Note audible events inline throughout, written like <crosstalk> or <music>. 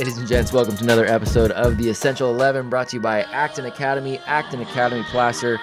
Ladies and gents, welcome to another episode of The Essential 11 brought to you by Acton Academy, Acton Academy Placer.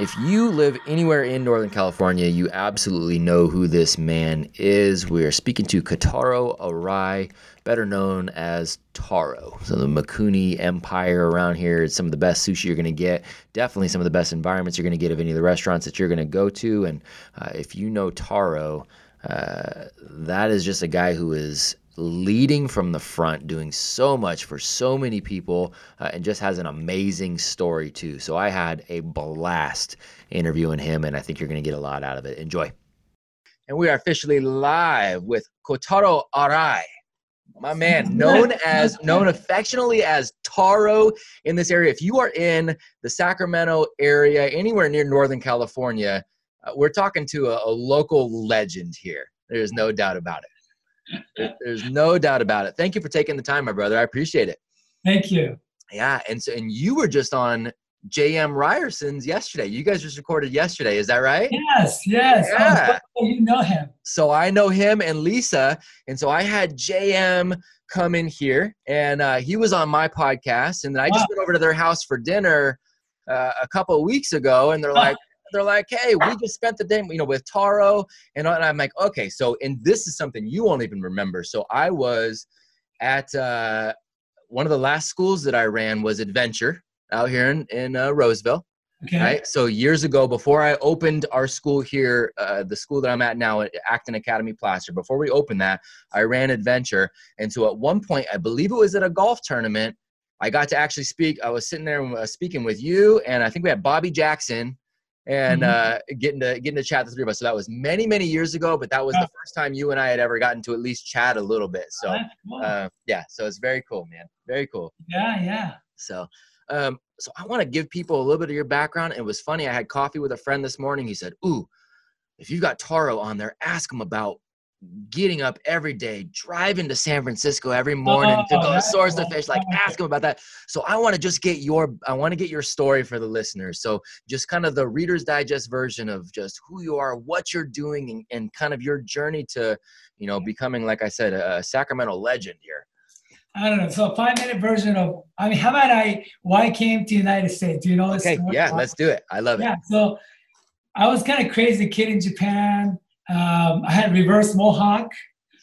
If you live anywhere in Northern California, you absolutely know who this man is. We are speaking to Kotaro Arai, better known as Taro. So the Mikuni Empire around here is some of the best sushi you're going to get. Definitely some of the best environments you're going to get of any of the restaurants that you're going to go to. And uh, if you know Taro, uh, that is just a guy who is leading from the front, doing so much for so many people, uh, and just has an amazing story too. So I had a blast interviewing him, and I think you're going to get a lot out of it. Enjoy. And we are officially live with Kotaro Arai, my man, known <laughs> as known affectionately as Taro in this area. If you are in the Sacramento area, anywhere near Northern California, uh, we're talking to a, a local legend here. There's no doubt about it. There's no doubt about it. Thank you for taking the time, my brother. I appreciate it. Thank you. Yeah, and so and you were just on JM Ryerson's yesterday. You guys just recorded yesterday, is that right? Yes, yes. Yeah. Oh, you know him. So I know him and Lisa, and so I had JM come in here, and uh, he was on my podcast, and then I just went over to their house for dinner uh, a couple of weeks ago, and they're like. They're like, hey, we just spent the day, you know, with Taro, and, and I'm like, okay, so and this is something you won't even remember. So I was at uh, one of the last schools that I ran was Adventure out here in in uh, Roseville, Okay. right? So years ago, before I opened our school here, uh, the school that I'm at now, at Acton Academy Placer, before we opened that, I ran Adventure, and so at one point, I believe it was at a golf tournament. I got to actually speak. I was sitting there uh, speaking with you, and I think we had Bobby Jackson, and Mhm. uh, getting to getting to chat the three of us. So that was many many years ago, but that was Yeah. the first time you and I had ever gotten to at least chat a little bit. So That's cool. uh, yeah, so it's very cool, man. Very cool. yeah, yeah. So, um, so I want to give people a little bit of your background. It was funny. I had coffee with a friend this morning. He said, "Ooh, if you've got Taro on there, ask him about getting up every day, driving to San Francisco every morning to Oh, go that's <laughs> source the fish. Like, ask him about that." So I want to just get your, I want to get your story for the listeners. So just kind of the Reader's Digest version of just who you are, what you're doing, and, and kind of your journey to, you know, becoming, like I said, a, Sacramento legend here. I don't know. So a five minute version of I mean, how about I why I came to the United States? Do you know this Okay, yeah, let's do it. I love it. Yeah. So I was kind of crazy kid in Japan. Um, I had reverse mohawk.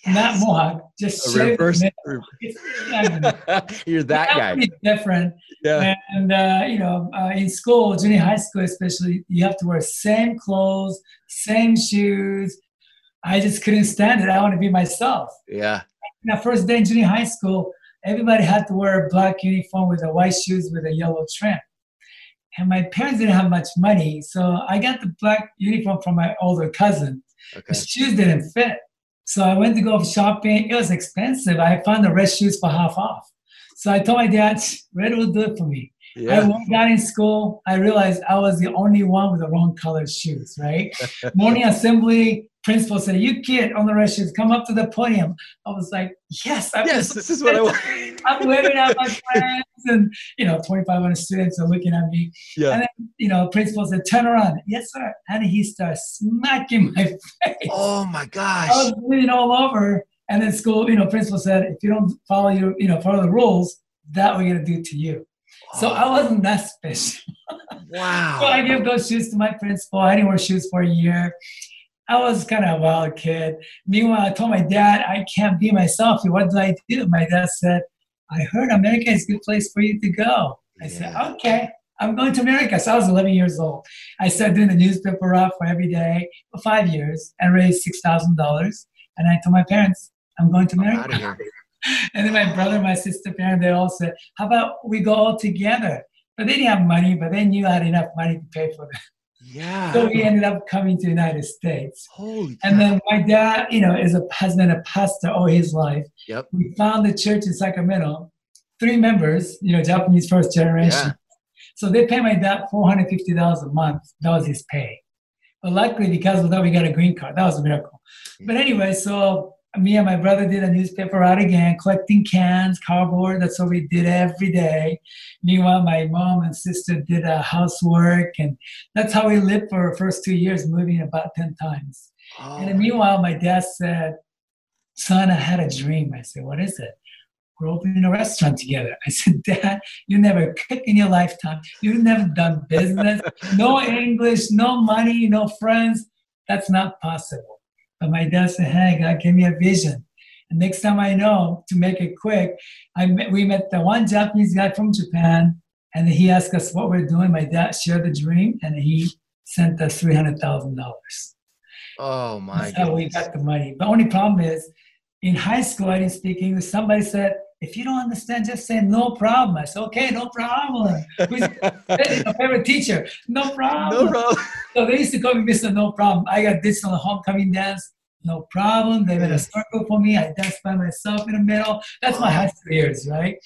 Not mohawk, just A reverse. <laughs> <laughs> You're that guy. would be different. Yeah. And uh, you know, uh, in school, junior high school especially, you have to wear same clothes, same shoes. I just couldn't stand it. I want to be myself. Yeah. That first day in junior high school, everybody had to wear a black uniform with the white shoes with a yellow trim. And my parents didn't have much money, so I got the black uniform from my older cousin. Okay. The shoes didn't fit. So I went to go shopping. It was expensive. I found the red shoes for half off. So I told my dad, red will do it for me. I Yeah. went got in school. I realized I was the only one with the wrong color shoes, right? <laughs> Morning assembly, principal said, You kid on the shoes, come up to the podium. I was like, Yes, I'm, Yes, <laughs> this is what I want. I'm waving at my friends. And, you know, 2,500 students are looking at me. Yeah. And then, you know, principal said, Turn around. Yes, sir. And he starts smacking my <laughs> face. Oh my gosh! I was bleeding all over. And then school, you know, principal said, if you don't follow your, you know, follow the rules, that we're gonna do to you. So oh. I wasn't that special. <laughs> Wow. so I gave those shoes to my principal. I didn't wear shoes for a year. I was kind of a wild kid. Meanwhile, I told my dad, I can't be myself. What do I do? My dad said, I heard America is a good place for you to go. I said, okay, I'm going to America. So I was 11 years old. I started doing the newspaper route for every day for five years and raised $6,000. And I told my parents, I'm going to America. out of here. <laughs> And then my brother, my sister, parent, they all said, How about we go all together? But they didn't have money, but they knew I had enough money to pay for it. Yeah. So we ended up coming to the United States. Holy. And cow. then my dad, you know, is a has been a pastor all his life. Yep. We found the church in Sacramento, three members, you know, Japanese first generation. Yeah. So they pay my dad four hundred fifty dollars a month. That was his pay. But luckily, because of that, we got a green card. That was a miracle. But anyway, so me and my brother did a newspaper route again, collecting cans, cardboard. That's what we did every day. Meanwhile, my mom and sister did uh, housework, and that's how we lived for the first two years, moving about 10 times. Oh, And meanwhile, my dad said, Son, I had a dream. I said, What is it? we're opening a restaurant together. I said, Dad, you never cooked in your lifetime. You've never done business. No <laughs> English, no money, no friends. That's not possible. But my dad said, Hey, God gave me a vision. And next time I know, to make it quick, I met, we met the one Japanese guy from Japan, and he asked us what we're doing. My dad shared the dream, and he sent us three hundred thousand dollars. Oh my! That's how we got the money. The only problem is, in high school, I didn't speak English. Somebody said, "If you don't understand, just say no problem." I said, "Okay, no problem." Who's <laughs> your favorite teacher? No problem. No problem. So they used to call me Mr. No Problem. I got this on the homecoming dance. No problem. They made a circle for me. I danced by myself in the middle. That's my high school years, right?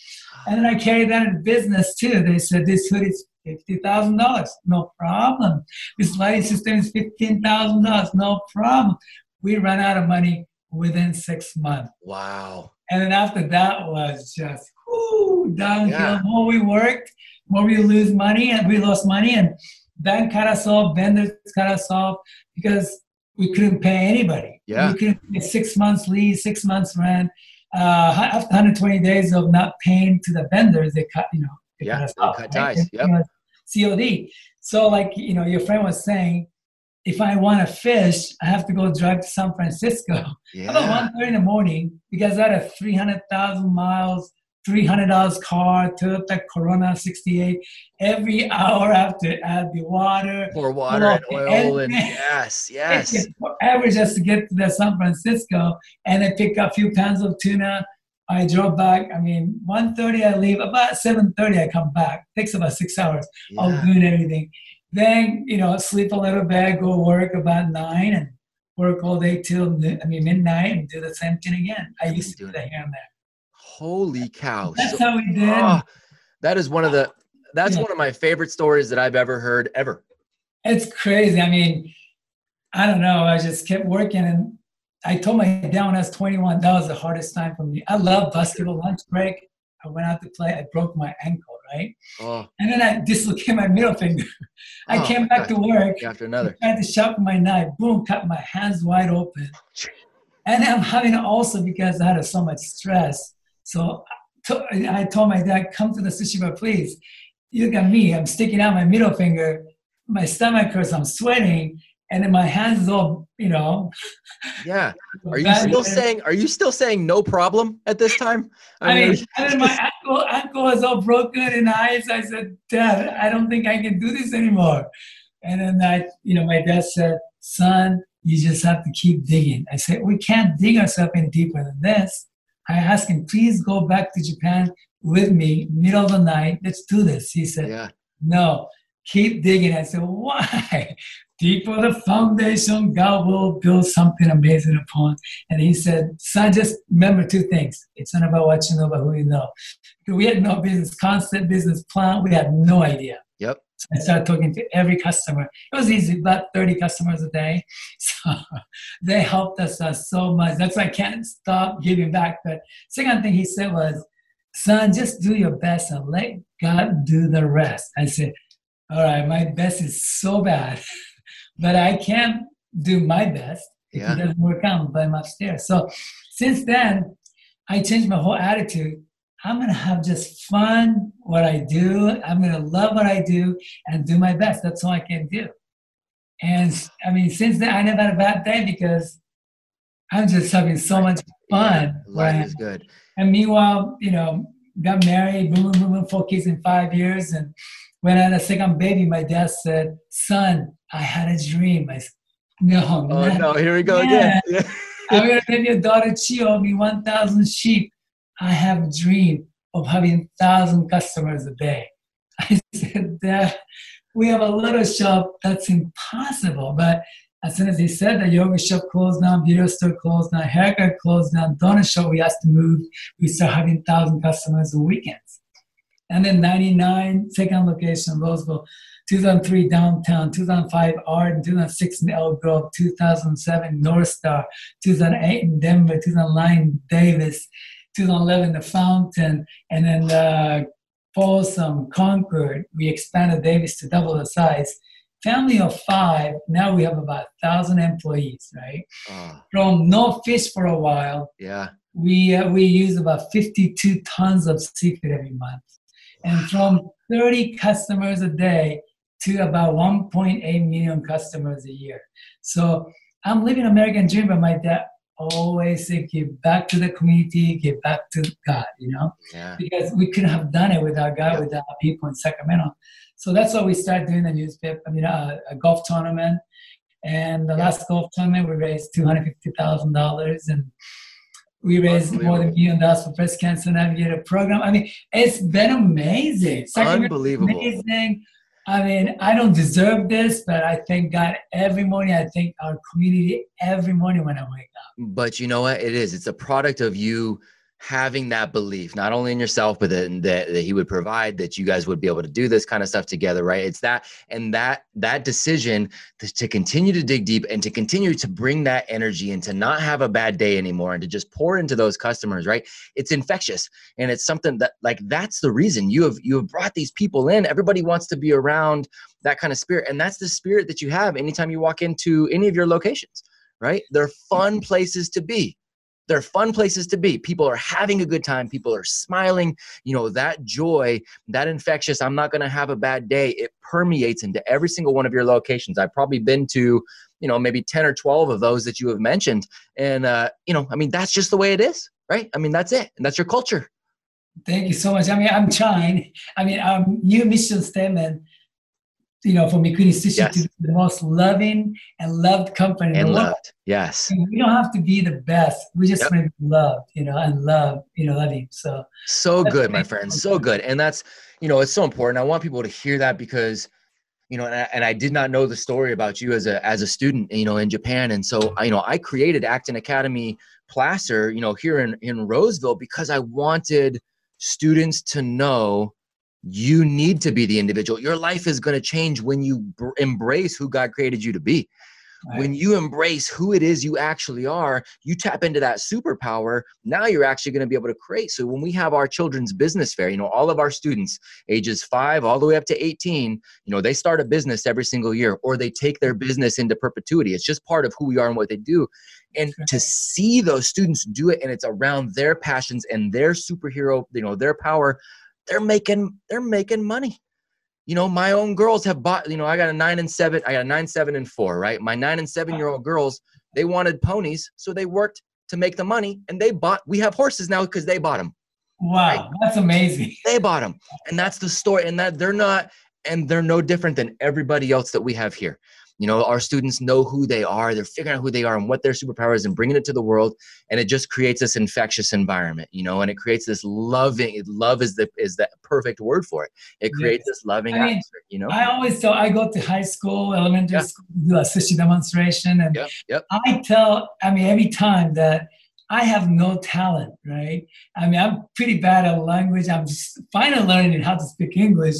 And then I carried that in business too. They said this hoodie is fifty thousand dollars. No problem. This lighting system is fifteen thousand dollars. No problem. We ran out of money within six months. Wow. And then after that was just whoo, downhill. Yeah. More we worked, more we lose money, and we lost money. And bank cut us off, vendors cut us off because we couldn't pay anybody. Yeah. We couldn't pay six months lease, six months rent. Uh, after 120 days of not paying to the vendors, they cut, you know, they yeah, cut us off. Cut ties. Yep. COD. So, like, you know, your friend was saying, if I want to fish, I have to go drive to San Francisco. <laughs> Yeah. About 1.30 in the morning because I had a 300,000 miles $300 car, Toyota Corona 68. Every <laughs> hour I have to add the water. Pour water and oil and, and yes, <laughs> yes. Average just to get to the San Francisco and I pick up a few pounds of tuna. I drove back. I mean, 1.30 I leave. About 7.30 I come back. Takes about six hours yeah. of doing everything. Then, you know, sleep a little bit, go work about 9 and work all day till, I mean, midnight and do the same thing again. I used to do that here and there. Holy cow! That's so, how we did. Oh, that is one of the. That's yeah. one of my favorite stories that I've ever heard ever. It's crazy. I mean, I don't know. I just kept working, and I told my dad when I was 21 that was the hardest time for me. I love basketball lunch break. I went out to play. I broke my ankle, right? Oh. And then I dislocated my middle finger. <laughs> I oh, came back to work after another. I tried to sharpen my knife. Boom! Cut my hands wide open. And I'm having also because I had so much stress. So I told my dad, come to the sushi bar, please. You look at me, I'm sticking out my middle finger, my stomach hurts, I'm sweating, and then my hands is all, you know. Yeah. <laughs> Are you still saying, are you still saying no problem at this time? I, I mean, and then my ankle, ankle was all broken and eyes. I said, Dad, I don't think I can do this anymore. And then I, you know, my dad said, son, you just have to keep digging. I said, we can't dig ourselves any deeper than this. I asked him, please go back to Japan with me, middle of the night. Let's do this. He said, yeah. no, keep digging. I said, why? Deeper the foundation, God will build something amazing upon. And he said, son, just remember two things. It's not about what you know, but who you know. We had no business concept, business plan. We had no idea. Yep. I started talking to every customer. It was easy, about 30 customers a day. <laughs> So they helped us uh, so much. That's why I can't stop giving back. But second thing he said was, son, just do your best and let God do the rest. I said, all right, my best is so bad, <laughs> but I can't do my best yeah. if it doesn't work out, but I'm upstairs. So since then, I changed my whole attitude I'm going to have just fun what I do. I'm going to love what I do and do my best. That's all I can do. And I mean, since then, I never had a bad day because I'm just having so much fun. Yeah, life is good. And meanwhile, you know, got married, boom, boom, boom, four kids in five years. And when I had a second baby, my dad said, son, I had a dream. I said, no. Oh, no, here we go yeah. again. I'm to give your daughter Chio me 1,000 sheep. I have a dream of having thousand customers a day. <laughs> I said that we have a little shop that's impossible. But as soon as he said that yoga shop closed down, video store closed down, haircut closed down, donut shop we asked to move, we start having thousand customers on weekends. And then 99, second location, Roseville, 2003 downtown, 2005 Arden, 2006 in Elk Grove, 2007 North Star, 2008 in Denver, 2009 Davis, 2011, the Fountain, and then uh, Folsom, Concord. We expanded Davis to double the size. family of five. Now we have about thousand employees, right? Oh, From no fish for a while, yeah. we uh, we use about 52 tons of seafood every month, and from 30 customers a day to about 1.8 million customers a year. So I'm living American dream, but my dad always said, "Give back to the community, give back to God," you know, Yeah. because we couldn't have done it without God, Yeah. without people in Sacramento. So that's why we started doing the newspaper. I mean, uh, a golf tournament. And the Yeah. last golf tournament, we raised two hundred fifty thousand dollars, and we raised more than a million dollars for breast cancer navigator program. I mean, it's been amazing. Unbelievable. Amazing. I mean, I don't deserve this, but I thank God every morning. I thank our community every morning when I wake up. But you know what? It is. It's a product of you having that belief, not only in yourself, but that, that that he would provide that you guys would be able to do this kind of stuff together, right? It's that and that that decision to, to continue to dig deep and to continue to bring that energy and to not have a bad day anymore and to just pour into those customers, right? It's infectious and it's something that like that's the reason you have you have brought these people in. Everybody wants to be around that kind of spirit, and that's the spirit that you have anytime you walk into any of your locations right? They're fun places to be. They're fun places to be. People are having a good time. People are smiling. You know, that joy, that infectious, I'm not going to have a bad day, it permeates into every single one of your locations. I've probably been to, you know, maybe 10 or 12 of those that you have mentioned. And, uh, you know, I mean, that's just the way it is, right? I mean, that's it. And that's your culture. Thank you so much. I mean, I'm trying. I mean, our new mission statement, you know, for Mikuni Institute Yes. to be the most loving and loved company in And the world. loved. Yes. We don't have to be the best. We just Yep. want to be loved, you know, and love, you know, loving. So So good, my friend. So good. And that's, you know, it's so important. I want people to hear that because, you know, and I, and I did not know the story about you as a as a student, you know, in Japan. And so, I- you know, I created Acton Academy Placer, you know, here in in Roseville because I wanted students to know you need to be the individual. Your life is going to change when you br- embrace who God created you to be when you embrace who it is you actually are, you tap into that superpower. Now you're actually going to be able to create. So when we have our children's business fair, you know, all of our students, ages five all the way up to 18, you know, they start a business every single year or they take their mm-hmm. business into perpetuity. It's just part of who we are and what they do. And Right. to see those students do it and it's around their passions and their superhero, you know, their power, they're making they're making money. You know my own girls have bought you know i got a nine and seven i got a nine seven and four right? My nine and seven year old girls they wanted ponies so they worked to make the money and they bought we have horses now because they bought them wow, that's amazing. they bought them and that's the story and that they're not and they're no different than everybody else that we have here you know our students know who they are they're figuring out who they are and what their superpower is and bringing it to the world and it just creates this infectious environment you know and it creates this loving love is the is the perfect word for it it creates this loving I mean, atmosphere you know I always tell I go to high school, elementary Yeah. school, do a sushi demonstration, and yep yep I tell, I mean, every time that I have no talent, right? I mean, I'm pretty bad at language. I'm just finally learning how to speak English,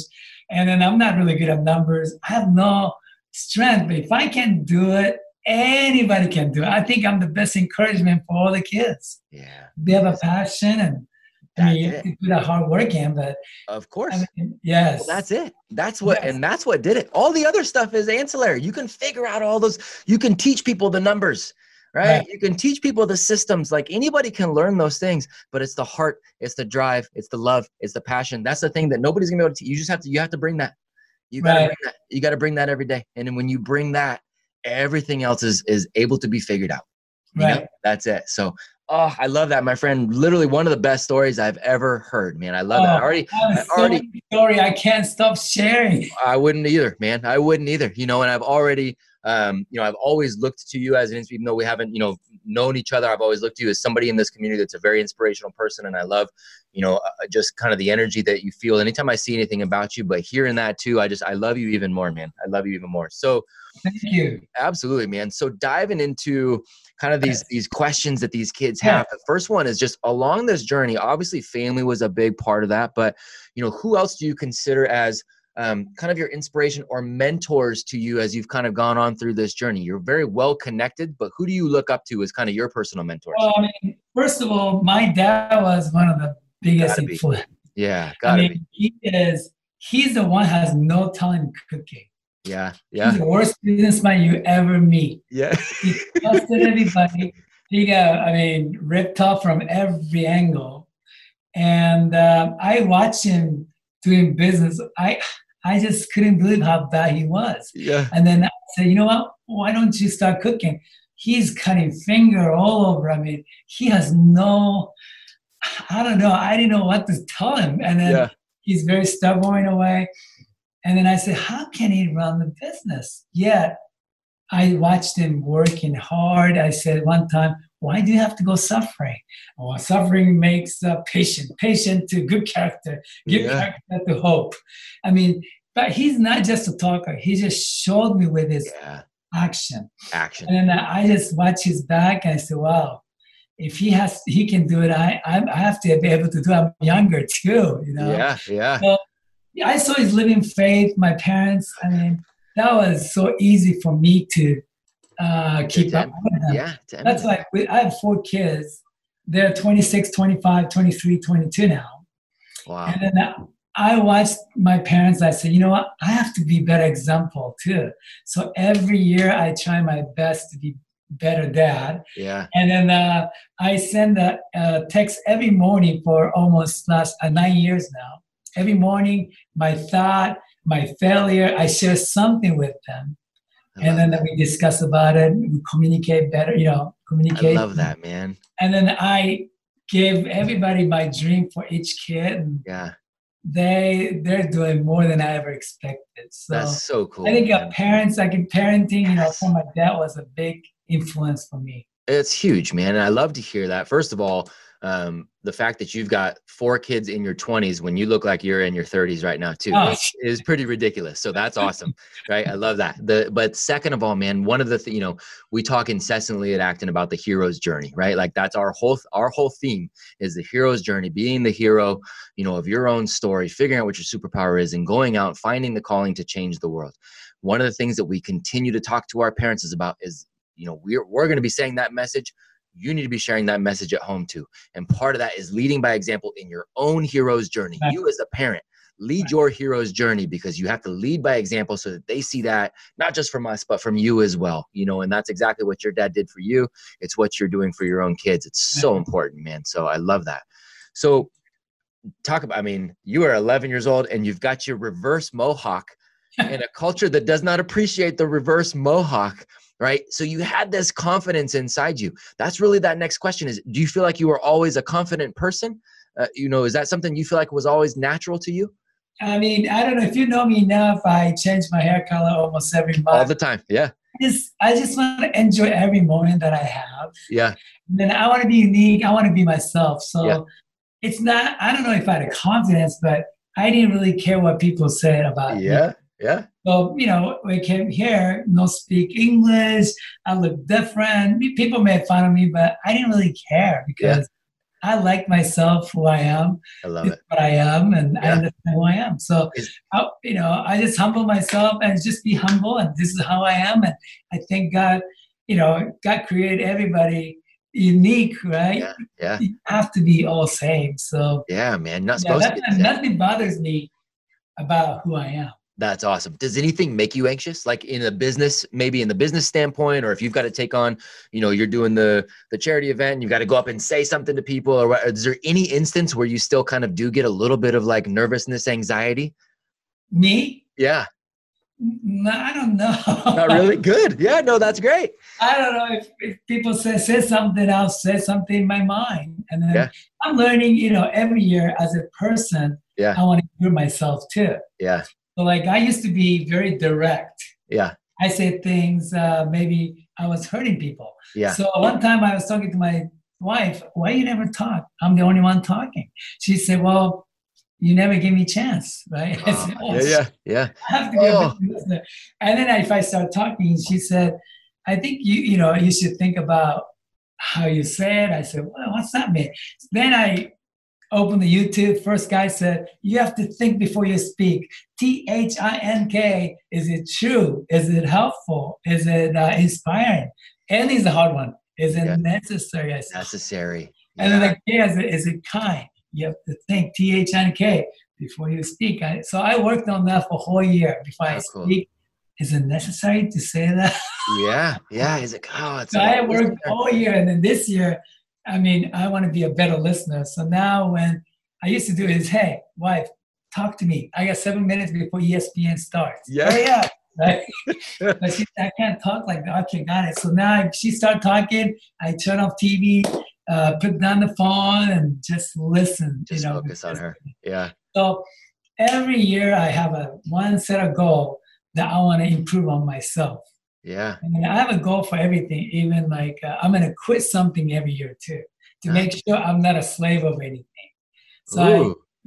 and then I'm not really good at numbers. I have no strength, but if I can do it, anybody can do it. I think I'm the best encouragement for all the kids. yeah They have a passion, and I mean, you That's have to do that hard work in, but of course I mean, yes, Well, that's it. That's what, Yes. and that's what did it. All the other stuff is ancillary. You can figure out all those. You can teach people the numbers, right? Right. You can teach people the systems. Like anybody can learn those things, but it's the heart, it's the drive, it's the love, it's the passion. That's the thing that nobody's gonna be able to. You just have to. You have to bring that. You gotta Right. bring that. You gotta bring that every day. And then when you bring that, everything else is is able to be figured out. You know? right. That's it. So. Oh, I love that, my friend. Literally one of the best stories I've ever heard, man. I love that. I Oh, already, I so already- many story I can't stop sharing. I wouldn't either, man. I wouldn't either. You know, and I've already, um, you know, I've always looked to you as an. Even though we haven't, you know, known each other, I've always looked to you as somebody in this community that's a very inspirational person, and I love, you know, uh, just kind of the energy that you feel. Anytime I see anything about you, but hearing that too, I just I love you even more, man. I love you even more. So Thank you. absolutely, man. So diving into kind of these Yes. these questions that these kids Yeah. have. The first one is just along this journey. Obviously, family was a big part of that, but you know, who else do you consider as um, kind of your inspiration or mentors to you as you've kind of gone on through this journey? You're very well connected, but who do you look up to as kind of your personal mentors? Well, I mean, first of all, my dad was one of the biggest influence. yeah, I gotta mean, he is. He's the one has no talent cooking. Yeah, He's yeah, the worst businessman you ever meet. yeah. He trusted everybody. <laughs> He got, I mean, ripped off from every angle. And um, I watch him doing business. I, I just couldn't believe how bad he was. yeah. And then I said, you know what? Why don't you start cooking? He's cutting finger all over. I mean, he has no, I don't know. I didn't know what to tell him. And then Yeah. he's very stubborn in a way. And then I said, how can he run the business? Yet I watched him working hard. I said one time, why do you have to go suffering? Oh, suffering makes uh, patient, patient to good character, good Yeah. character to hope. I mean, but he's not just a talker. He just showed me with his Yeah. action. Action. And then I just watch his back and I said, wow, if he has, he can do it. I, I have to be able to do it. I'm younger too, you know? Yeah, yeah. Yeah, I saw his living faith, my parents. I mean, that was so easy for me to uh, keep up with them. Yeah. That's like, we, I have four kids. They're 26, 25, 23, 22 now. Wow. And then uh, I watched my parents. I said, you know what? I have to be better example too. So every year I try my best to be better dad. Yeah. And then uh, I send a, a text every morning for almost last uh, nine years now. Every morning, my thought, my failure, I share something with them, and then we discuss about it. We communicate better, you know, communicate. I love that, man. And then I give everybody my dream for each kid, and Yeah. they they're doing more than I ever expected. So That's so cool. I think uh, parents, like in parenting, you know, for my dad was a big influence for me. It's huge, man. And I love to hear that. First of all, um, the fact that you've got four kids in your 20s when you look like you're in your 30s right now, too, Oh. is, pretty ridiculous. So that's awesome, right? I love that. The but second of all, man, one of the th- you know we talk incessantly at Acton about the hero's journey, right? Like that's our whole our whole theme is the hero's journey, being the hero, you know, of your own story, figuring out what your superpower is, and going out finding the calling to change the world. One of the things that we continue to talk to our parents is about is you know we're we're going to be saying that message. You need to be sharing that message at home too. And part of that is leading by example in your own hero's journey. Right. you as a parent lead Right. your hero's journey because you have to lead by example so that they see that not just from us but from you as well you know and that's exactly what your dad did for you. It's what you're doing for your own kids. It's so important man. So i love that. So talk about i mean you are 11 years old and you've got your reverse mohawk <laughs> in a culture that does not appreciate the reverse mohawk right so you had this confidence inside you that's really that next question is do you feel like you were always a confident person uh, you know is that something you feel like was always natural to you I mean, I don't know if you know me enough. I change my hair color almost every month. all the time yeah I just, I just want to enjoy every moment that I have. yeah And then I want to be unique. I want to be myself. So Yeah. it's not. I don't know if I had a confidence, but I didn't really care what people said about me. Yeah yeah So you know, we came here, no speak English. I look different. People made fun of me, but I didn't really care because I like myself, who I am. i love it what I am, and I understand who I am. So, I, you know, I just humble myself and just be humble, and this is how I am. And I think God, you know, God created everybody unique, right? yeah yeah You have to be all same. So, yeah man not yeah, supposed that, to nothing bothers me about who I am. That's awesome. Does anything make you anxious? Like in a business, maybe in the business standpoint, or if you've got to take on, you know, you're doing the the charity event, and you've got to go up and say something to people, or what- is there any instance where you still kind of do get a little bit of like nervousness, anxiety? Me? Yeah, No, I don't know. not really. Good. Yeah, no, that's great. I don't know if, if people say say something, I'll say something in my mind, and then Yeah. I'm learning. You know, every year as a person, Yeah. I want to improve myself too. Yeah, So like I used to be very direct. yeah, I said things uh, maybe I was hurting people. yeah, So one time I was talking to my wife, why you never talk? I'm the only one talking. She said, well, you never give me a chance, right? <laughs> I said, Oh, "Oh, yeah, yeah, yeah. I have to be a Oh. And then if I start talking, she said, I think you, you know, you should think about how you say it. I said, well, what's that mean? Then I opened the YouTube. First guy said, you have to think before you speak. T H I N K. Is it true? Is it helpful? Is it uh, inspiring? And is a hard one. Is it Yeah. necessary? I Necessary. and then the K is it, is it kind? You have to think T H I N K before you speak. I, so I worked on that for a whole year before I Oh, cool. speak. is it necessary to say that? Yeah, yeah. Is it? oh, it's. So I worked all year, and then this year, I mean, I want to be a better listener. So now, when I used to do is, hey, wife, talk to me. I got seven minutes before ESPN starts. Yeah. Hurry up. Right? <laughs> but she, I can't talk like that. Okay, got it. So now she start talking. I turn off TV, uh, put down the phone, and just listen. Just you know, focus on her. Yeah. So every year I have a one set of goal that I want to improve on myself. Yeah. I mean, I have a goal for everything. Even like uh, I'm gonna quit something every year too, to make sure I'm not a slave of anything. So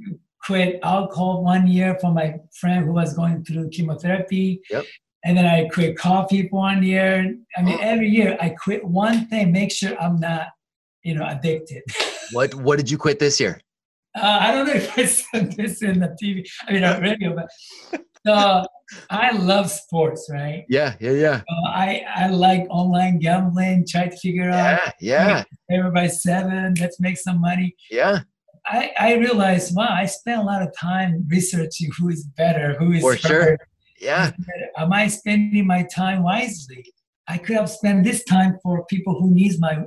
I quit alcohol one year for my friend who was going through chemotherapy. Yep. And then I quit coffee for one year. I mean, Oh. every year I quit one thing, make sure I'm not, you know, addicted. <laughs> What What did you quit this year? Uh, I don't know if I said this in the TV, I mean, on radio, but so I love sports, right? Yeah, yeah, yeah, I, I like online gambling, try to figure out yeah, yeah, everybody seven, let's make some money. yeah. I, I realized, wow, I spent a lot of time researching who is better, who is For sure. Yeah, Am I spending my time wisely? I could have spent this time for people who needs my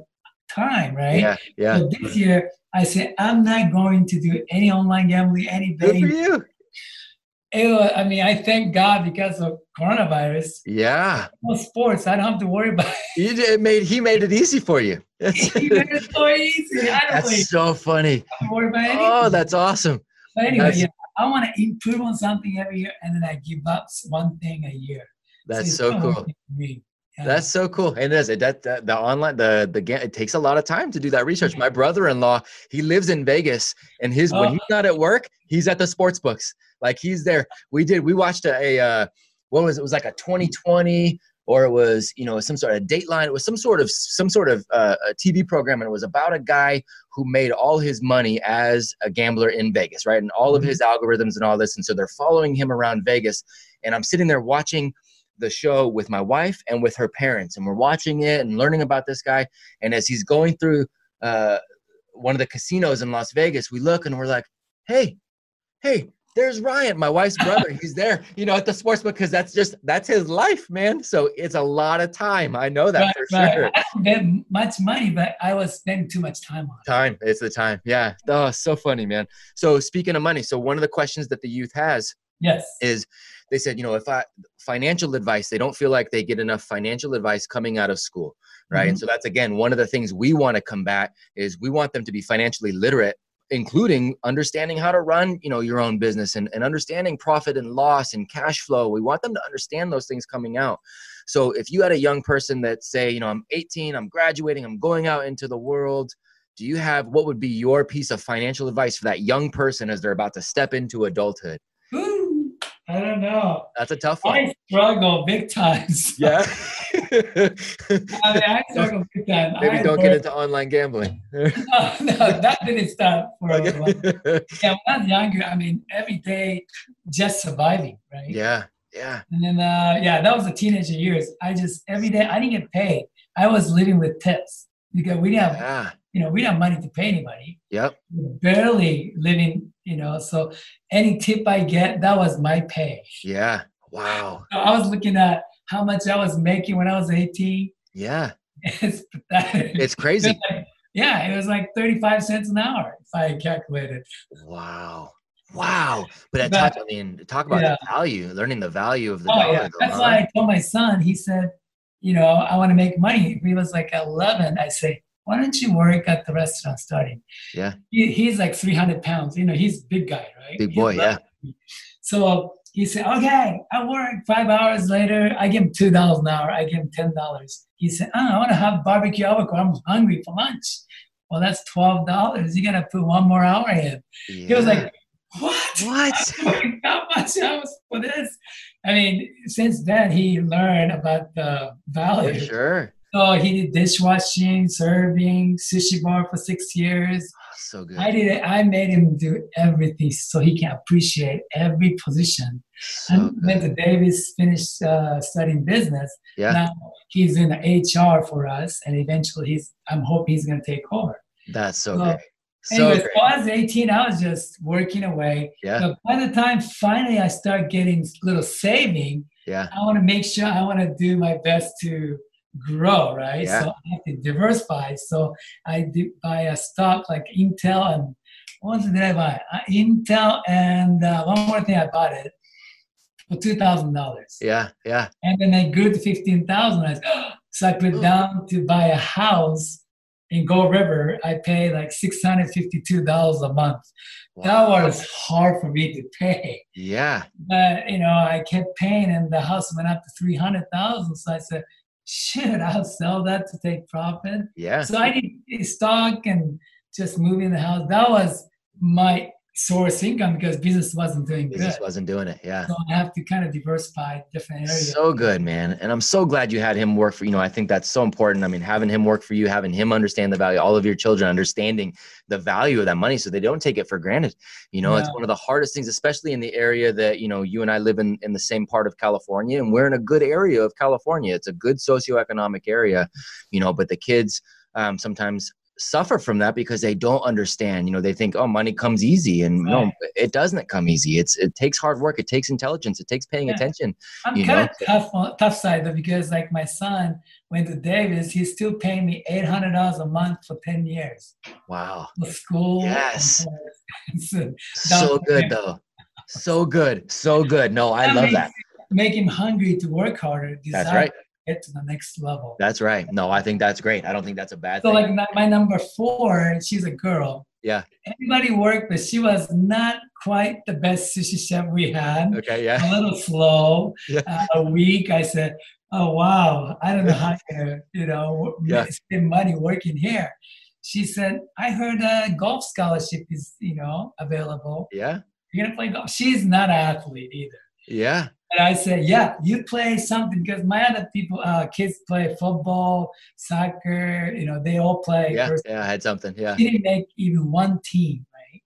time, right? yeah, yeah. So this year, I said I'm not going to do any online gambling, any betting. Good for you. It wa- I mean, I thank God because of coronavirus. Yeah, No sports, I don't have to worry about. you did, it made he made it easy for you. <laughs> He made it so easy. I don't really That's so funny. have to worry about anything. Oh, that's awesome. But anyway, That's- yeah, I want to improve on something every year, and then I give up one thing a year. That's it's so cool. Working for me. Yeah. That's so cool. And it is it that, that the online the the ga- it takes a lot of time to do that research. My brother-in-law, he lives in Vegas and his when Oh. he's not at work, he's at the sports books. Like he's there. We did we watched a, a uh what was it? it was like a 2020 or it was, you know, some sort of dateline. It was some sort of some sort of uh, a TV program and it was about a guy who made all his money as a gambler in Vegas, right? And all of Mhm. his algorithms and all this and so they're following him around Vegas and I'm sitting there watching the show with my wife and with her parents and we're watching it and learning about this guy. And as he's going through uh, one of the casinos in las vegas we look and we're like hey hey there's ryan my wife's brother. <laughs> He's there you know at the sports book because that's just that's his life man. So it's a lot of time. I know that Right, for sure. I spend much money, but I was spending too much time on it. time it's the time yeah. Oh so funny man. So speaking of money so one of the questions that the youth has Yes. is they said, you know, if I financial advice, they don't feel like they get enough financial advice coming out of school, right? And mm-hmm. so that's again one of the things we want to combat is we want them to be financially literate, including understanding how to run, you know, your own business and, and understanding profit and loss and cash flow. We want them to understand those things coming out. So if you had a young person that say, you know, I'm 18, I'm graduating, I'm going out into the world. Do you have what would be your piece of financial advice for that young person as they're about to step into adulthood? I don't know. That's a tough one. I struggle big times. Yeah. <laughs> I mean, I struggle big time. Maybe I don't get into online gambling. <laughs> No, no, that didn't start for a while. <laughs> Yeah, when I was younger, I mean, every day just surviving, right? yeah. Yeah. And then, uh, yeah, that was the teenager years. I just every day I didn't get paid. I was living with tips because we didn't have, Yeah. You know, we didn't have money to pay anybody. Yep. Were barely living, you know. So any tip I get, that was my pay. Yeah. Wow. So I was looking at how much I was making when I was 18. Yeah. <laughs> It's pathetic. It's crazy. was like- yeah, it was like 35 cents an hour if I calculated. Wow. Wow. But at But- I mean, talk about Yeah. the value, learning the value of the Oh, dollar. yeah. That's why I told my son, he said, you know, I want to make money. If he was like 11, I say, why don't you work at the restaurant starting? Yeah. He, he's like 300 pounds. You know, he's a big guy, right? Big boy, yeah. 11. So he said, okay, I work five hours later. I give him $2 an hour. I give him $10. He said, oh, I want to have barbecue avocado. I'm hungry for lunch. Well, that's $12. You got to put one more hour in. He was like, what? what? <laughs> How much hours for this? I mean, since then he learned about the For value. sure. So he did dishwashing, serving, sushi bar for six years. Oh, so good. I did it. I made him do everything so he can appreciate every position. So and good. to Davis, finished uh, studying business. Yeah. Now he's in the HR for us, and eventually he's. I'm hoping he's going to take over. That's so So, great. So Anyways, great. I was 18. I was just working away. Yeah. By the time finally I start getting little saving, Yeah. I want to make sure I want to do my best to grow, right? Yeah. So I have to diversify. So I did buy a stock like Intel and what did I buy? Uh, Intel and uh, one more thing I bought it for two thousand dollars. Yeah. Yeah. And then I grew to fifteen thousand. I said, <gasps> so I put down to buy a house in Gold River. I pay like six hundred fifty-two dollars a month. That was hard for me to pay. Yeah. But you know, I kept paying, and the house went up to three hundred thousand. So I said, "Shit, I'll sell that to take profit." Yeah. So I did stock and just moving the house. That was my source income because business wasn't doing good. Business wasn't doing it. Yeah. So I have to kind of diversify different areas. So good, man. And I'm so glad you had him work for you know, I think that's so important. I mean, having him work for you, having him understand the value, all of your children understanding the value of that money so they don't take it for granted. You know, it's one of the hardest things, especially in the area that, you know, you and I live in in the same part of California and we're in a good area of California. It's a good socioeconomic area, you know, but the kids um, sometimes suffer from that because they don't understand. You know they think oh money comes easy and no it doesn't come easy. It's it takes hard work. It takes intelligence. It takes paying Yeah. attention I'm kind know? of tough on tough side though because like my son went to Davis, he's still paying me eight hundred dollars a month for ten years. Wow. For school. Yes. <laughs> so so good though. So good. So good. No i that love makes- that. Make him hungry to work harder. that's right Get to the next level. that's right no i think that's great i don't think that's a bad So thing like my, number four, she's a girl. Yeah. Everybody worked, but she was not quite the best sushi chef we had. okay yeah. A little slow. <laughs> Yeah. Uh, a week, I said, "Oh wow, I don't know how to, you know, Yeah. spend money working here." She said, "I heard a golf scholarship is, you know, available. yeah You're gonna play golf." She's not an athlete either. yeah And I said, yeah, you play something because my other people, uh, kids play football, soccer, you know, they all play. yeah First- yeah i had something yeah She didn't make even one team, right?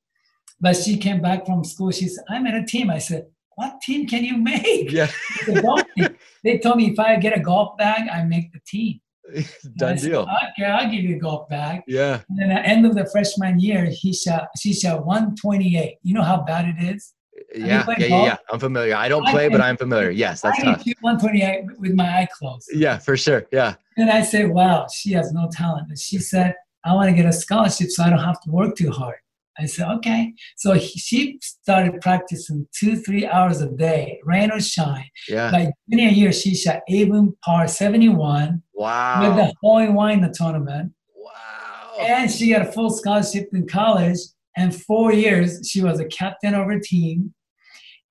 But she came back from school. She said, I'm in a team. I said, what team can you make? yeah <laughs> The golf team. They told me if I get a golf bag, I make the team. <laughs> Done said, deal okay, I'll give you a golf bag. yeah And then at the end of the freshman year, he shot, she shot 128. You know how bad it is? Yeah yeah yeah yeah i'm familiar i don't I play but i'm familiar yes that's I can tough shoot 128 with my eye closed. yeah for sure yeah And I said, wow, she has no talent. And she said, I want to get a scholarship so I don't have to work too hard. I said, okay. So he, she started practicing two, three hours a day, rain or shine. yeah By junior year, she shot even par 71 wow with the hole in one in the tournament. wow And she got a full scholarship in college. And four years, she was a captain of her team.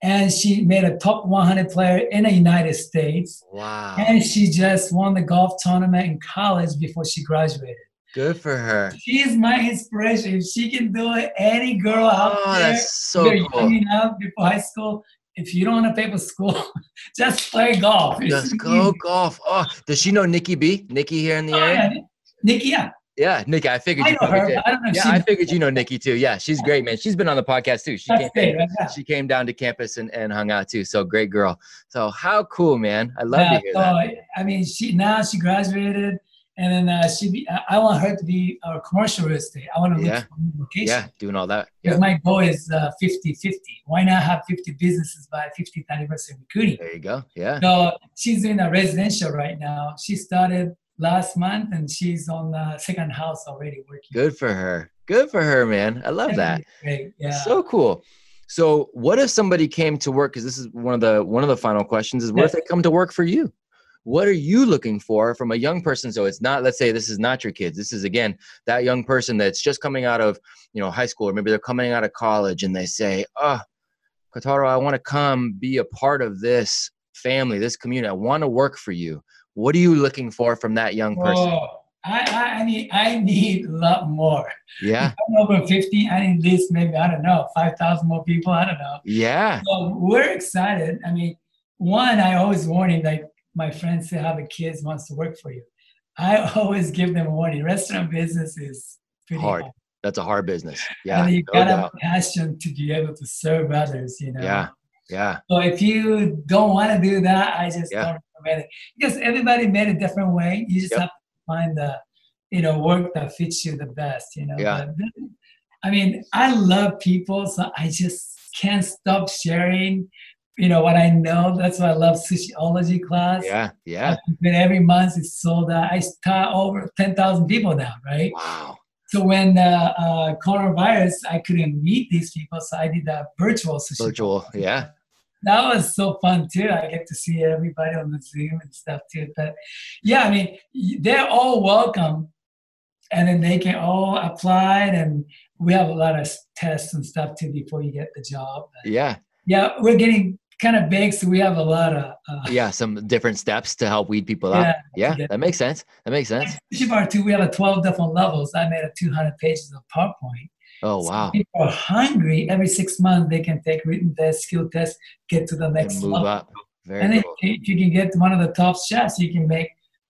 And she made a top 100 player in the United States. wow And she just won the golf tournament in college before she graduated. good for her She is my inspiration. If she can do it, any girl out oh there, that's so you're cool young enough before high school, if you don't want to pay for school, <laughs> just play golf. Just go golf. Oh, does she know Nikki B? Nikki here in the Oh, area? yeah. Nikki, yeah, Yeah, Nikki. I figured I you know probably her. did. I don't know Yeah, I figured you know Nikki too. Yeah, she's great, man. She's been on the podcast too. She That's came. Right? She came down to campus and, and hung out too. So great girl. So how cool, man. I love Yeah, to hear so, that. I mean, she now she graduated, and then uh, she. Be, I- I want her to be a commercial real estate. I want to Yeah. look for a new location. Yeah, doing all that. Because Yeah, my goal is uh, 50-50. Why not have 50 businesses by 50th anniversary recruiting? there you go. Yeah. So she's doing a residential right now. She started last month and she's on the second house already working. Good for her. Good for her, man. I love that. Great. Yeah. So cool. So what if somebody came to work? Because this is one of the one of the final questions is what if they come to work for you? What are you looking for from a young person? So it's not, let's say this is not your kids. This is again that young person that's just coming out of, you know, high school, or maybe they're coming out of college and they say, Oh, Kotaro, I want to come be a part of this family, this community. I want to work for you. What are you looking for from that young person? Oh, I, I, need I need a lot more. Yeah. I'm over 50. I need at least maybe, I don't know, 5,000 more people. I don't know. Yeah. So we're excited. I mean, one, I always warning like my friends who have a kids wants to work for you. I <laughs> always give them a warning. Restaurant business is pretty Hard. hard. That's a hard business. Yeah. and you no gotta doubt. a passion to be able to serve others, you know. Yeah. Yeah. So if you don't want to do that, I just Yeah. don't recommend because everybody made a different way. You just Yep. have to find the, you know, work that fits you the best. You know. Yeah. But I mean, I love people, so I just can't stop sharing you know what I know. That's why I love sociology class. Yeah, yeah. But every month it's sold out. I taught over ten thousand people now, right? Wow. So when the uh, coronavirus, I couldn't meet these people, so I did a virtual sushi. Virtual, yeah. That was so fun too. I get to see everybody on the Zoom and stuff too. But yeah, I mean, they're all welcome, and then they can all apply, and we have a lot of tests and stuff too before you get the job. But Yeah. yeah, we're getting kind of big, so we have a lot of. Uh, Yeah. Some different steps to help weed people out. Yeah, Yeah. That makes sense. That makes sense. Sushi bar too, we have a 12 different levels. I made a 200 pages of PowerPoint. Oh, wow. if people are hungry. Every six months, they can take written test, skill test, get to the next move level. up. Very And cool. if you can get one of the top chefs, you can make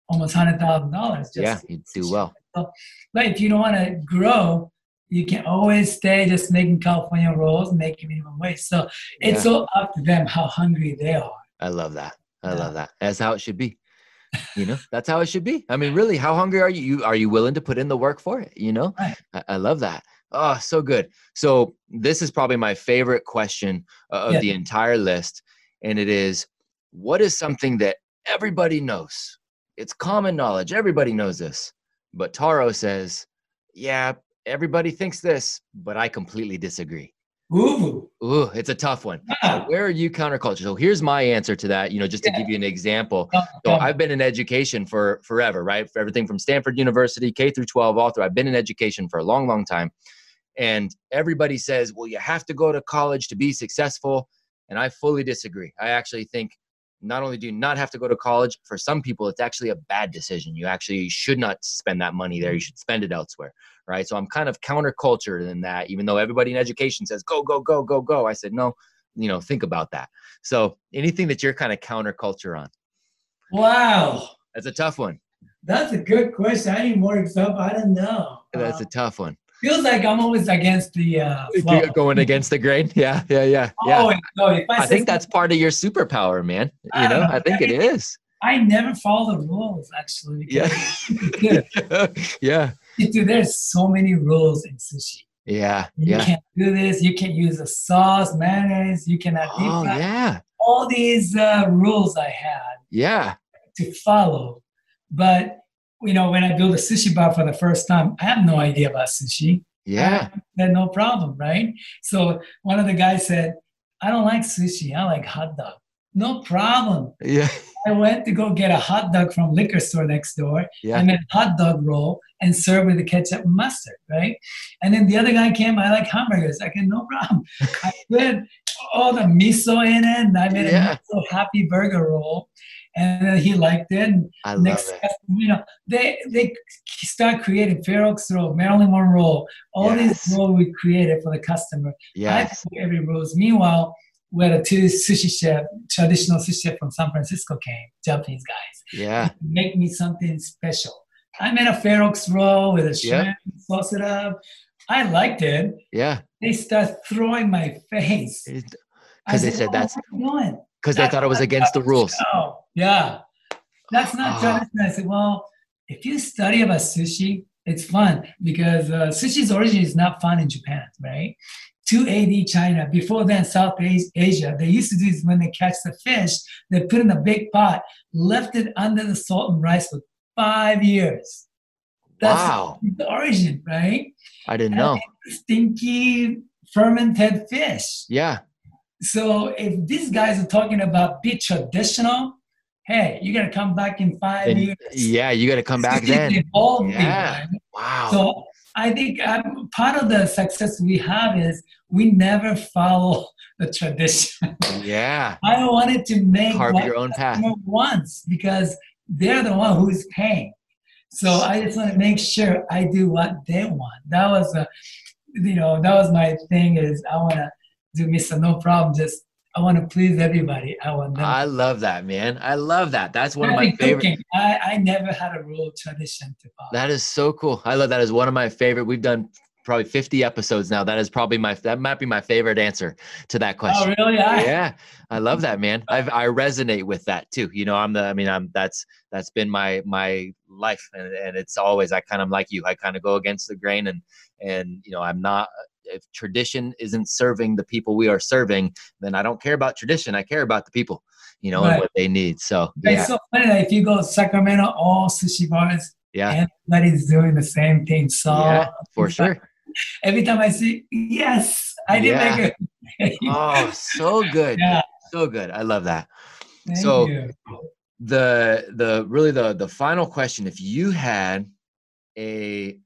almost hundred thousand dollars. Yeah, you do well. But if you don't want to grow, you can always stay just making California rolls, making minimum wage. So it's Yeah. all up to them how hungry they are. I love that. I Yeah. love that. That's how it should be. You know, that's how it should be. I mean, really, how hungry are you? you are you willing to put in the work for it? You know, Right. I, I love that. Oh, so good. So this is probably my favorite question uh, of Yeah. the entire list, and it is, what is something that everybody knows? It's common knowledge. Everybody knows this, but Taro says, yeah, everybody thinks this, but I completely disagree. Ooh, Ooh, it's a tough one. Wow. where are you counterculture? So here's my answer to that. You know, just to Yeah. give you an example. So. I've been in education for forever, right? For everything from Stanford University, K through 12, all through. I've been in education for a long, long time. And everybody says, well, you have to go to college to be successful. And I fully disagree. I actually think not only do you not have to go to college, for some people, it's actually a bad decision. You actually should not spend that money there. You mm-hmm. should spend it elsewhere, right? So I'm kind of counterculture in that, even though everybody in education says, go, go, go, go, go. I said, no, you know, think about that. So anything that you're kind of counterculture on, wow. that's a tough one. That's a good question. I need more example. I don't know. That's a um, tough one. Feels like I'm always against the uh, flow. Going against the grain. <laughs> Yeah, yeah, yeah, yeah. Always. If I, I think that's part of your superpower, man. You I know, know. I think it is. I never follow the rules actually. Yeah. <laughs> yeah. Dude, there's so many rules in sushi. Yeah. You Yeah. can't do this. You can't use a sauce, mayonnaise. You cannot deep Oh, fry. yeah. All these uh, rules I had Yeah. to follow. But you know, when I built a sushi bar for the first time, I have no idea about sushi. Yeah. Had no problem, right? So one of the guys said, "I don't like sushi. I like hot dog." No problem. Yeah. I went to go get a hot dog from liquor store next door. Yeah. I made a hot dog roll and served with the ketchup and mustard, right? And then the other guy came, I like hamburgers. I can no problem. I <laughs> put all the miso in it and I made Yeah. a miso happy burger roll. And then he liked it. And I love it. You know, they they start creating Ferox roll, Marilyn Monroe, all Yes. these rolls we created for the customer. I Yes. took every rules. Meanwhile, we had a two sushi chef, traditional sushi chef from San Francisco came, Japanese guys Yeah. make me something special. I made a Ferox roll with a shrimp, sauce it up. I liked it. Yeah. They start throwing my face. Because they said "Oh, that's what are you doing? because they thought it was against the rules. Oh, yeah. That's not Ah. traditional. I said, well, if you study about sushi, it's fun because uh, sushi's origin is not found in Japan, right? 2 AD China, before then South As- Asia, they used to do this when they catch the fish, they put in a big pot, left it under the salt and rice for five years. That's Wow. the origin, right? I didn't And know. Stinky fermented fish. Yeah. So if these guys are talking about be traditional, hey, you're gonna come back in five And years. yeah, you got to come back then. evolving, Yeah. right? Wow. So I think um, part of the success we have is we never follow <laughs> the tradition. Yeah. <laughs> I wanted to make Carve your own path. once because they're the one who is paying. So I just want to make sure I do what they want. That was a, you know, that was my thing. Is I want to do Mr. No Problem. Just I want to please everybody. I want. I love that, man. I love that. That's one of I my think favorite. I, I never had a rule tradition to follow. That is so cool. I love that. Is one of my favorite. We've done probably 50 episodes now. That is probably my that might be my favorite answer to that oh, question. Oh, really? I, Yeah, I love that, man. <laughs> I've, I resonate with that too. You know, I'm the. I mean, I'm that's that's been my my life, and, and it's always I kind of like you. I kind of go against the grain, and and you know, I'm not. If tradition isn't serving the people we are serving, then I don't care about tradition. I care about the people, you know, and what they need. So It's so funny that if you go to Sacramento, all sushi bars, yeah, everybody's doing the same thing. So yeah, for sure. Every time I see, yes, I did Yeah. make it. <laughs> Oh, so good, Yeah. so good. I love that. Thank so- you. the the really the the final question if you had a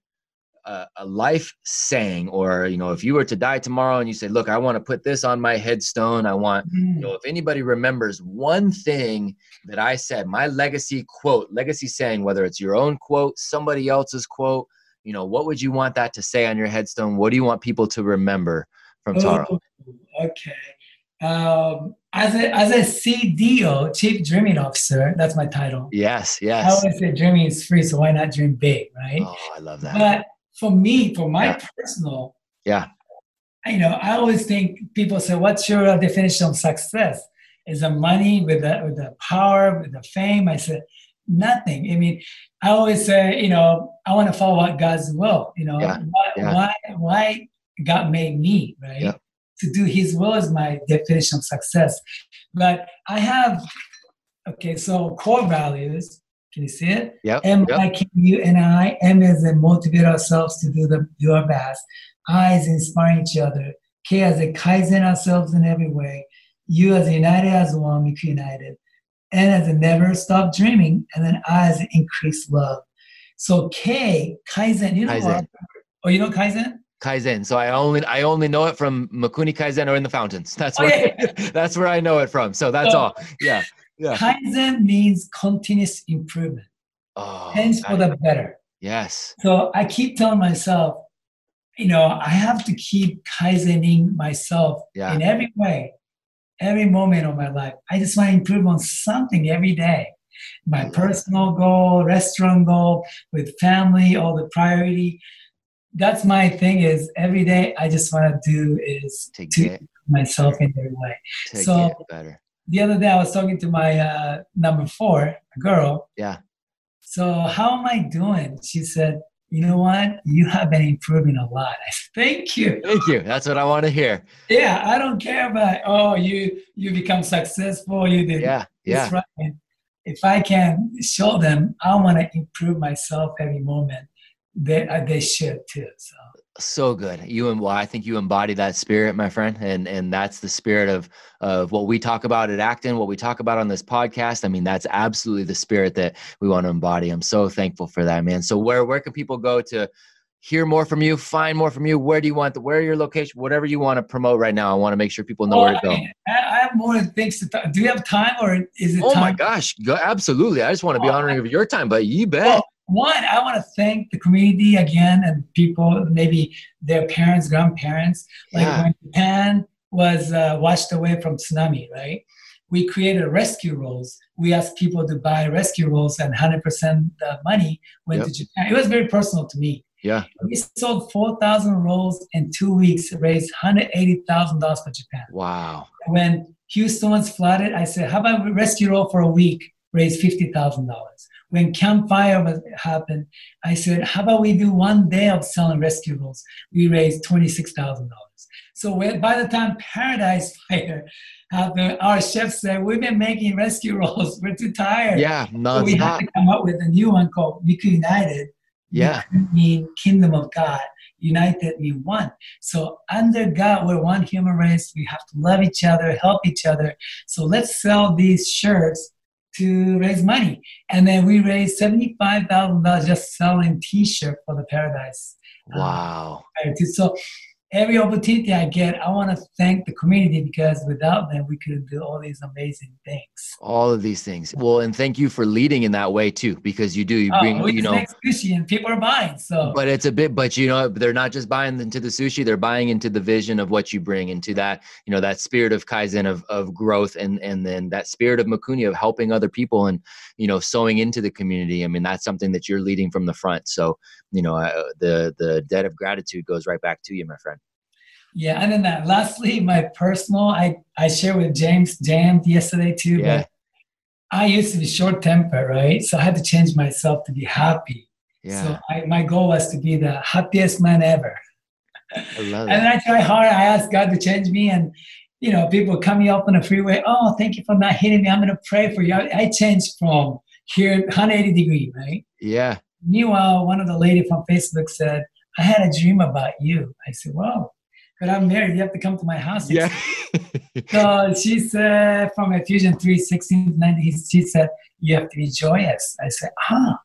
a, a life saying or you know if you were to die tomorrow and you say look i want to put this on my headstone i want you know mm. if anybody remembers one thing that i said my legacy quote legacy saying whether it's your own quote somebody else's quote you know what would you want that to say on your headstone what do you want people to remember from taro Oh, okay. Um, as a as a CDO, Chief Dreaming Officer, that's my title. yes yes. I always say dreaming is free, so why not dream big, right? oh i love that But for me, for my Yeah. personal, Yeah. you know, I always think people say, "What's your definition of success?" Is the money with the with the power with the fame? I said, nothing. I mean, I always say, you know, I want to follow what God's will. You know, Yeah. why, Yeah. why why God made me, right? Yeah. To do His will is my definition of success. But I have, okay, so core values. Can you see it? yep, M yep. I K U N I. M is in motivate ourselves to do the do our best. I is inspiring each other. K as a kaizen ourselves in every way. U as united as one, we united. N as a never stop dreaming, and then I as increased love. So K kaizen. You know Kaizen. what? Oh, you know kaizen? Kaizen. So I only I only know it from Mikuni Kaizen or in the fountains. <laughs> That's Oh, where yeah. <laughs> that's where I know it from. So that's So- all. Yeah. Yeah. Kaizen means continuous improvement. Oh, Hence for the better. yes. So I keep telling myself, you know, I have to keep kaizening myself Yeah. in every way, every moment of my life. I just want to improve on something every day. My Mhm. personal goal, restaurant goal, with family, all the priority. That's my thing is every day I just want to do is To to get myself in every way. to So-. The other day I was talking to my uh, number four, a girl, Yeah. so how am I doing? She said, you know what? You have been improving a lot. I Thank you. Thank you. That's what I want to hear. Yeah, I don't care about oh you you become successful, you did Yeah. Yeah. right. If I can show them, I want to improve myself every moment. They uh, they should too. So So good. You and well, I think you embody that spirit, my friend. And and that's the spirit of of what we talk about at Acton, what we talk about on this podcast. I mean, that's absolutely the spirit that we want to embody. I'm so thankful for that, man. So where where can people go to hear more from you, find more from you? Where do you want the where are your location? Whatever you want to promote right now. I want to make sure people know where to go. I, I have more things to talk. Do you have time or is it Oh my gosh, go, absolutely. I just want to be honoring of your time, but you bet. Well, one, I want to thank the community again and people, maybe their parents, grandparents. Like Yeah. when Japan was uh, washed away from tsunami, right? We created rescue rolls. We asked people to buy rescue rolls, and 100% the money went Yep. to Japan. It was very personal to me. Yeah. We sold 4,000 rolls in two weeks, raised $180,000 for Japan Wow. when Houston was flooded, I said, how about we rescue roll for a week, raise $50,000. When campfire was happened, I said, how about we do one day of selling rescue rolls? We raised $26,000. So when, by the time Paradise <laughs> Fire happened, our chef said, we've been making rescue rolls. We're too tired. Yeah, So we had to come up with a new one called Mikuni United. Yeah. Mikuni mean kingdom of God. United, we one. So under God, we're one human race. We have to love each other, help each other. So let's sell these shirts to raise money. And then we raised $75,000 just selling t-shirt for the Paradise. Wow. Uh, Charity. So every opportunity I get, I want to thank the community because without them, we couldn't do all these amazing things. All of these things. Well, and thank you for leading in that way too, because you do. You Oh, bring, you know, make sushi and people are buying. So but it's a bit. But you know, they're not just buying into the sushi; they're buying into the vision of what you bring, into that, you know, that spirit of kaizen of of growth, and and then that spirit of Mikuni of helping other people and you know sewing into the community. I mean, that's something that you're leading from the front. So you know, uh, the the debt of gratitude goes right back to you, my friend. Yeah, and then that lastly, my personal, I I share with James Jam yesterday too. Yeah. But I used to be short tempered, right? So I had to change myself to be happy. Yeah, So I, my goal was to be the happiest man ever. I love And it. I try hard. I ask God to change me. And, you know, people coming up on the freeway, oh, thank you for not hitting me. I'm going to pray for you. I, I changed from here 180 degree, right? Yeah, Meanwhile, one of the lady from Facebook said, I had a dream about you. I said, whoa, but I'm married. You have to come to my house. yeah. <laughs> So she said from Ephesians 3, 16 to 19, she said, you have to be joyous. I said, ah,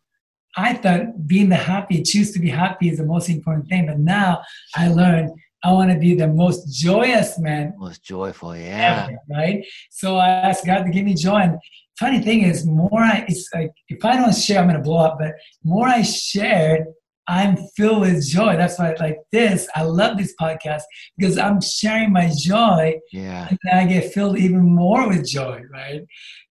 I thought being the happy, choose to be happy is the most important thing. But now I learned I want to be the most joyous man Most joyful. Yeah. ever, right? So I asked God to give me joy. And funny thing is, more I, it's like, if I don't share, I'm going to blow up. But more I shared, I'm filled with joy. That's why, like this, I love this podcast because I'm sharing my joy Yeah. and I get filled even more with joy, right?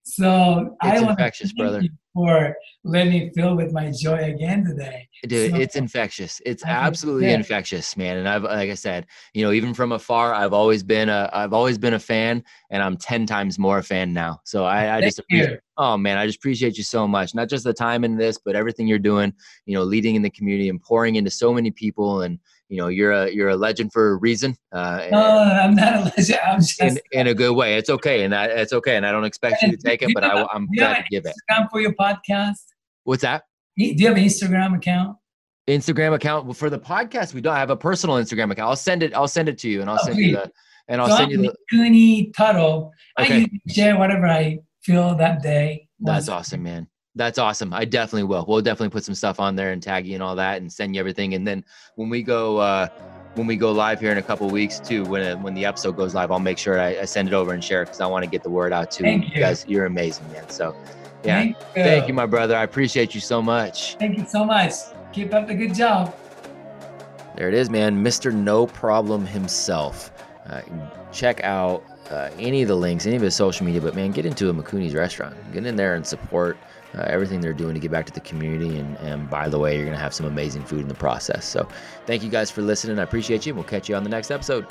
So I It's want to infectious, brother. you for letting me fill with my joy again today. Dude, So- it's infectious. It's I absolutely bet. infectious, man. And I've, like I said, you know, even from afar, I've always been a, I've always been a fan, and I'm ten times more a fan now. So I, I just appreciate. Oh man, I just appreciate you so much. Not just the time in this, but everything you're doing. You know, leading in the community and pouring into so many people. And you know, you're a you're a legend for a reason. Uh, No, I'm not a legend. <laughs> I'm just. in, in a good way. It's okay, and I, it's okay, and I don't expect you to take it, but I, have glad to give it. Instagram for your podcast? What's that? Do you have an Instagram account? Instagram account Well, for the podcast. We don't I have a personal Instagram account. I'll send it. I'll send it to you, and I'll Oh, send you the and I'll so send you I'm the. Cooney Tuttle. I Okay. usually share whatever I feel that day. That's awesome, man. That's awesome. I definitely will. We'll definitely put some stuff on there and tag you and all that, and send you everything. And then when we go, uh, when we go live here in a couple weeks too, when it, when the episode goes live, I'll make sure I, I send it over and share it because I want to get the word out too. Thank you. guys, you're amazing, man. So, yeah, Thank you. thank you, my brother. I appreciate you so much. Thank you so much. Keep up the good job. There it is, man. Mr. No Problem himself. Uh, check out uh, any of the links, any of his social media, but man, get into a Mikuni's restaurant. Get in there and support uh, everything they're doing to get back to the community. And, and by the way, you're going to have some amazing food in the process. So thank you guys for listening. I appreciate you. We'll catch you on the next episode.